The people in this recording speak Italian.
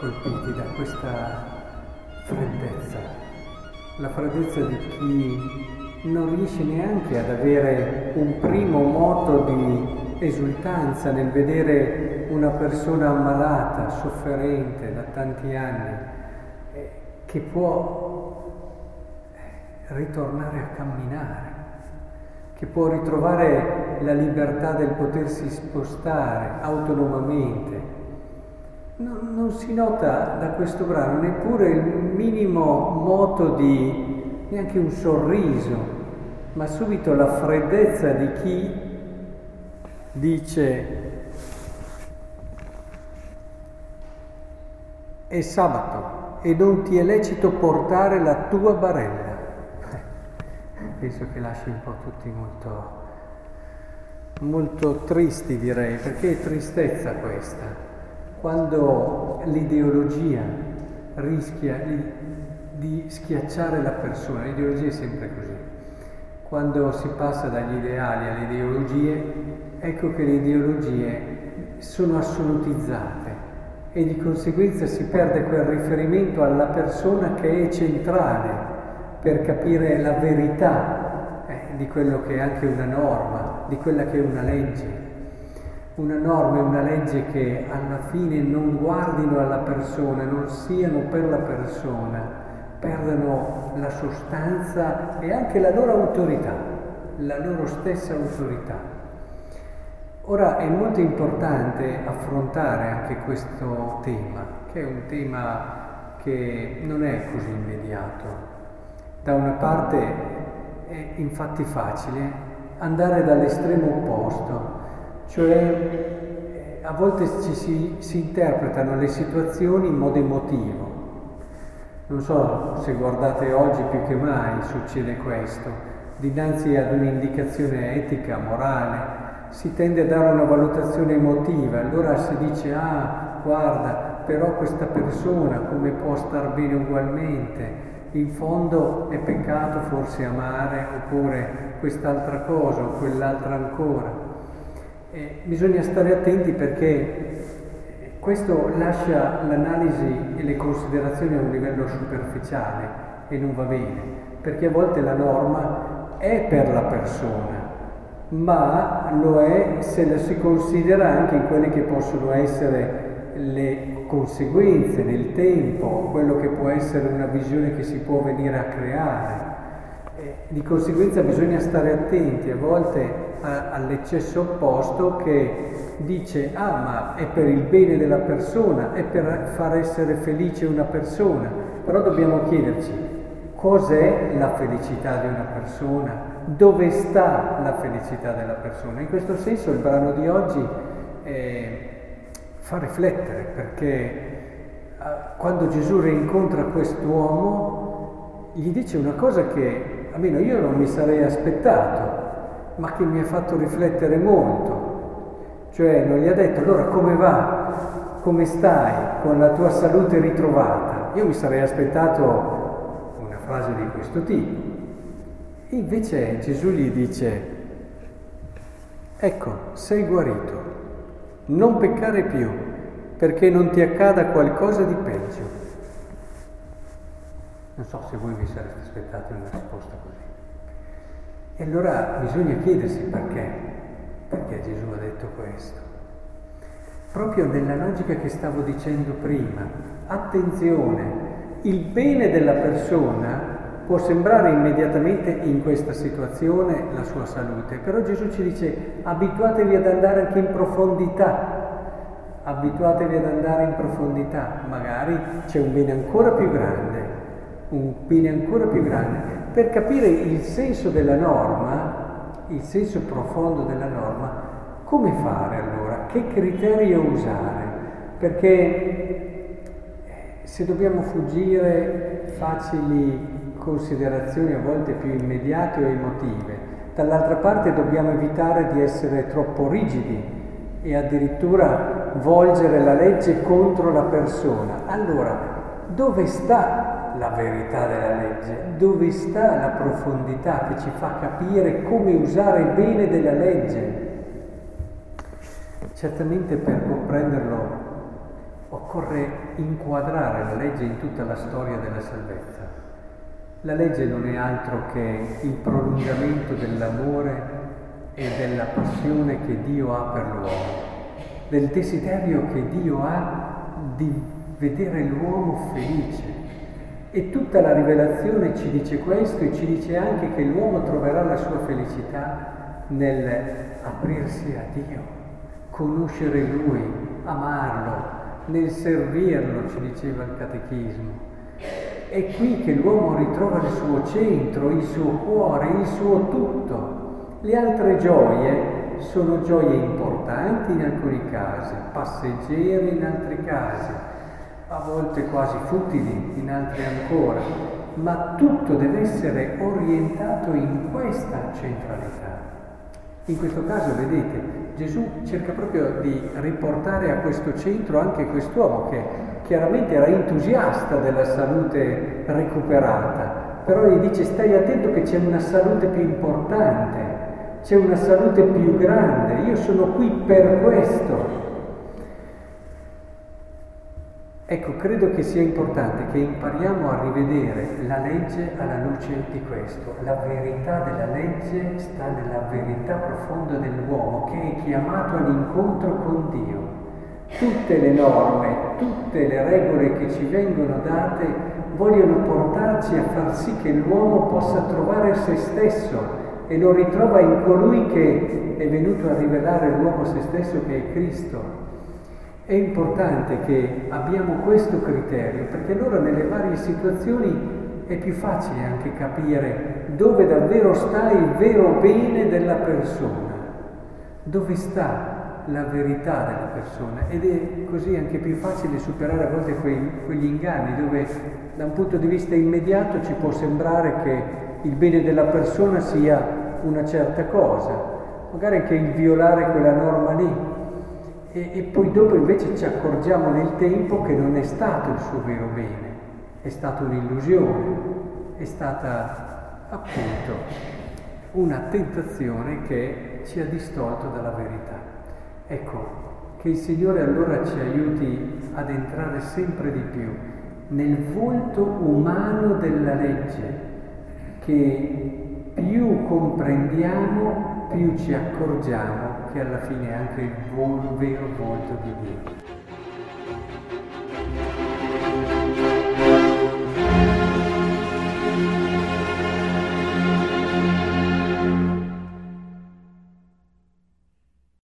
colpiti da questa freddezza, la freddezza di chi non riesce neanche ad avere un primo moto di esultanza nel vedere una persona ammalata, sofferente da tanti anni, eh, che può eh, ritornare a camminare che può ritrovare la libertà del potersi spostare autonomamente. Non, non, si nota da questo brano neppure il minimo moto di neanche un sorriso, ma subito la freddezza di chi dice è sabato e non ti è lecito portare la tua barella. Penso che lasci un po' tutti molto, molto tristi direi, perché è tristezza questa, quando l'ideologia rischia di, schiacciare la persona, l'ideologia è sempre così, quando si passa dagli ideali alle ideologie, ecco che le ideologie sono assolutizzate e di conseguenza si perde quel riferimento alla persona che è centrale per capire la verità eh, di quello che è anche una norma, di quella che è una legge. Una norma e una legge che alla fine non guardino alla persona, non siano per la persona, perdano la sostanza e anche la loro autorità, la loro stessa autorità. Ora è molto importante affrontare anche questo tema, che è un tema che non è così immediato, da una parte è infatti facile andare dall'estremo opposto, cioè eh, a volte ci si, si interpretano le situazioni in modo emotivo. Non so se guardate oggi più che mai succede questo. Dinanzi ad un'indicazione etica, morale, si tende a dare una valutazione emotiva, allora si dice ah guarda, però questa persona come può star bene ugualmente, in fondo è peccato forse amare oppure quest'altra cosa o quell'altra ancora. Eh, bisogna stare attenti perché questo lascia l'analisi e le considerazioni a un livello superficiale e non va bene, perché a volte la norma è per la persona, ma lo è se la si considera anche in quelle che possono essere le conseguenze nel tempo, quello che può essere una visione che si può venire a creare. E di conseguenza bisogna stare attenti a volte a, all'eccesso opposto che dice ah ma è per il bene della persona, è per far essere felice una persona, però dobbiamo chiederci cos'è la felicità di una persona, dove sta la felicità della persona. In questo senso il brano di oggi è fa riflettere perché eh, quando Gesù rincontra quest'uomo gli dice una cosa che almeno io non mi sarei aspettato, ma che mi ha fatto riflettere molto. Cioè non gli ha detto allora come va, come stai con la tua salute ritrovata. Io mi sarei aspettato una frase di questo tipo. Invece Gesù gli dice, ecco, sei guarito non peccare più, perché non ti accada qualcosa di peggio. Non so se voi vi sareste aspettati una risposta così. E allora bisogna chiedersi perché, perché Gesù ha detto questo. Proprio nella logica che stavo dicendo prima, attenzione, il bene della persona può sembrare immediatamente in questa situazione la sua salute, però Gesù ci dice abituatevi ad andare anche in profondità, abituatevi ad andare in profondità, magari c'è un bene ancora più grande, un bene ancora più grande, per capire il senso della norma, il senso profondo della norma, come fare allora? Che criterio usare? Perché se dobbiamo fuggire facili considerazioni a volte più immediate o emotive. Dall'altra parte dobbiamo evitare di essere troppo rigidi e addirittura volgere la legge contro la persona. Allora, dove sta la verità della legge? Dove sta la profondità che ci fa capire come usare il bene della legge? Certamente per comprenderlo occorre inquadrare la legge in tutta la storia della salvezza. La legge non è altro che il prolungamento dell'amore e della passione che Dio ha per l'uomo, del desiderio che Dio ha di vedere l'uomo felice. E tutta la rivelazione ci dice questo e ci dice anche che l'uomo troverà la sua felicità nel aprirsi a Dio, conoscere Lui, amarlo, nel servirlo, ci diceva il catechismo. È qui che l'uomo ritrova il suo centro, il suo cuore, il suo tutto. Le altre gioie sono gioie importanti in alcuni casi, passeggere in altri casi, a volte quasi futili in altri ancora, ma tutto deve essere orientato in questa centralità. In questo caso, vedete, Gesù cerca proprio di riportare a questo centro anche quest'uomo che chiaramente era entusiasta della salute recuperata, però gli dice stai attento che c'è una salute più importante, c'è una salute più grande, io sono qui per questo. Ecco, credo che sia importante che impariamo a rivedere la legge alla luce di questo. La verità della legge sta nella verità profonda dell'uomo che è chiamato all'incontro con Dio. Tutte le norme, tutte le regole che ci vengono date vogliono portarci a far sì che l'uomo possa trovare se stesso e lo ritrova in colui che è venuto a rivelare l'uomo se stesso che è Cristo. È importante che abbiamo questo criterio perché allora nelle varie situazioni è più facile anche capire dove davvero sta il vero bene della persona, dove sta la verità della persona. Ed è così anche più facile superare a volte quei, quegli inganni dove da un punto di vista immediato ci può sembrare che il bene della persona sia una certa cosa, magari anche il violare quella norma lì e, e poi dopo invece ci accorgiamo nel tempo che non è stato il suo vero bene, è stata un'illusione, è stata appunto una tentazione che ci ha distolto dalla verità. Ecco, che il Signore allora ci aiuti ad entrare sempre di più nel volto umano della legge, che più comprendiamo, più ci accorgiamo che alla fine è anche il vero volto di Dio.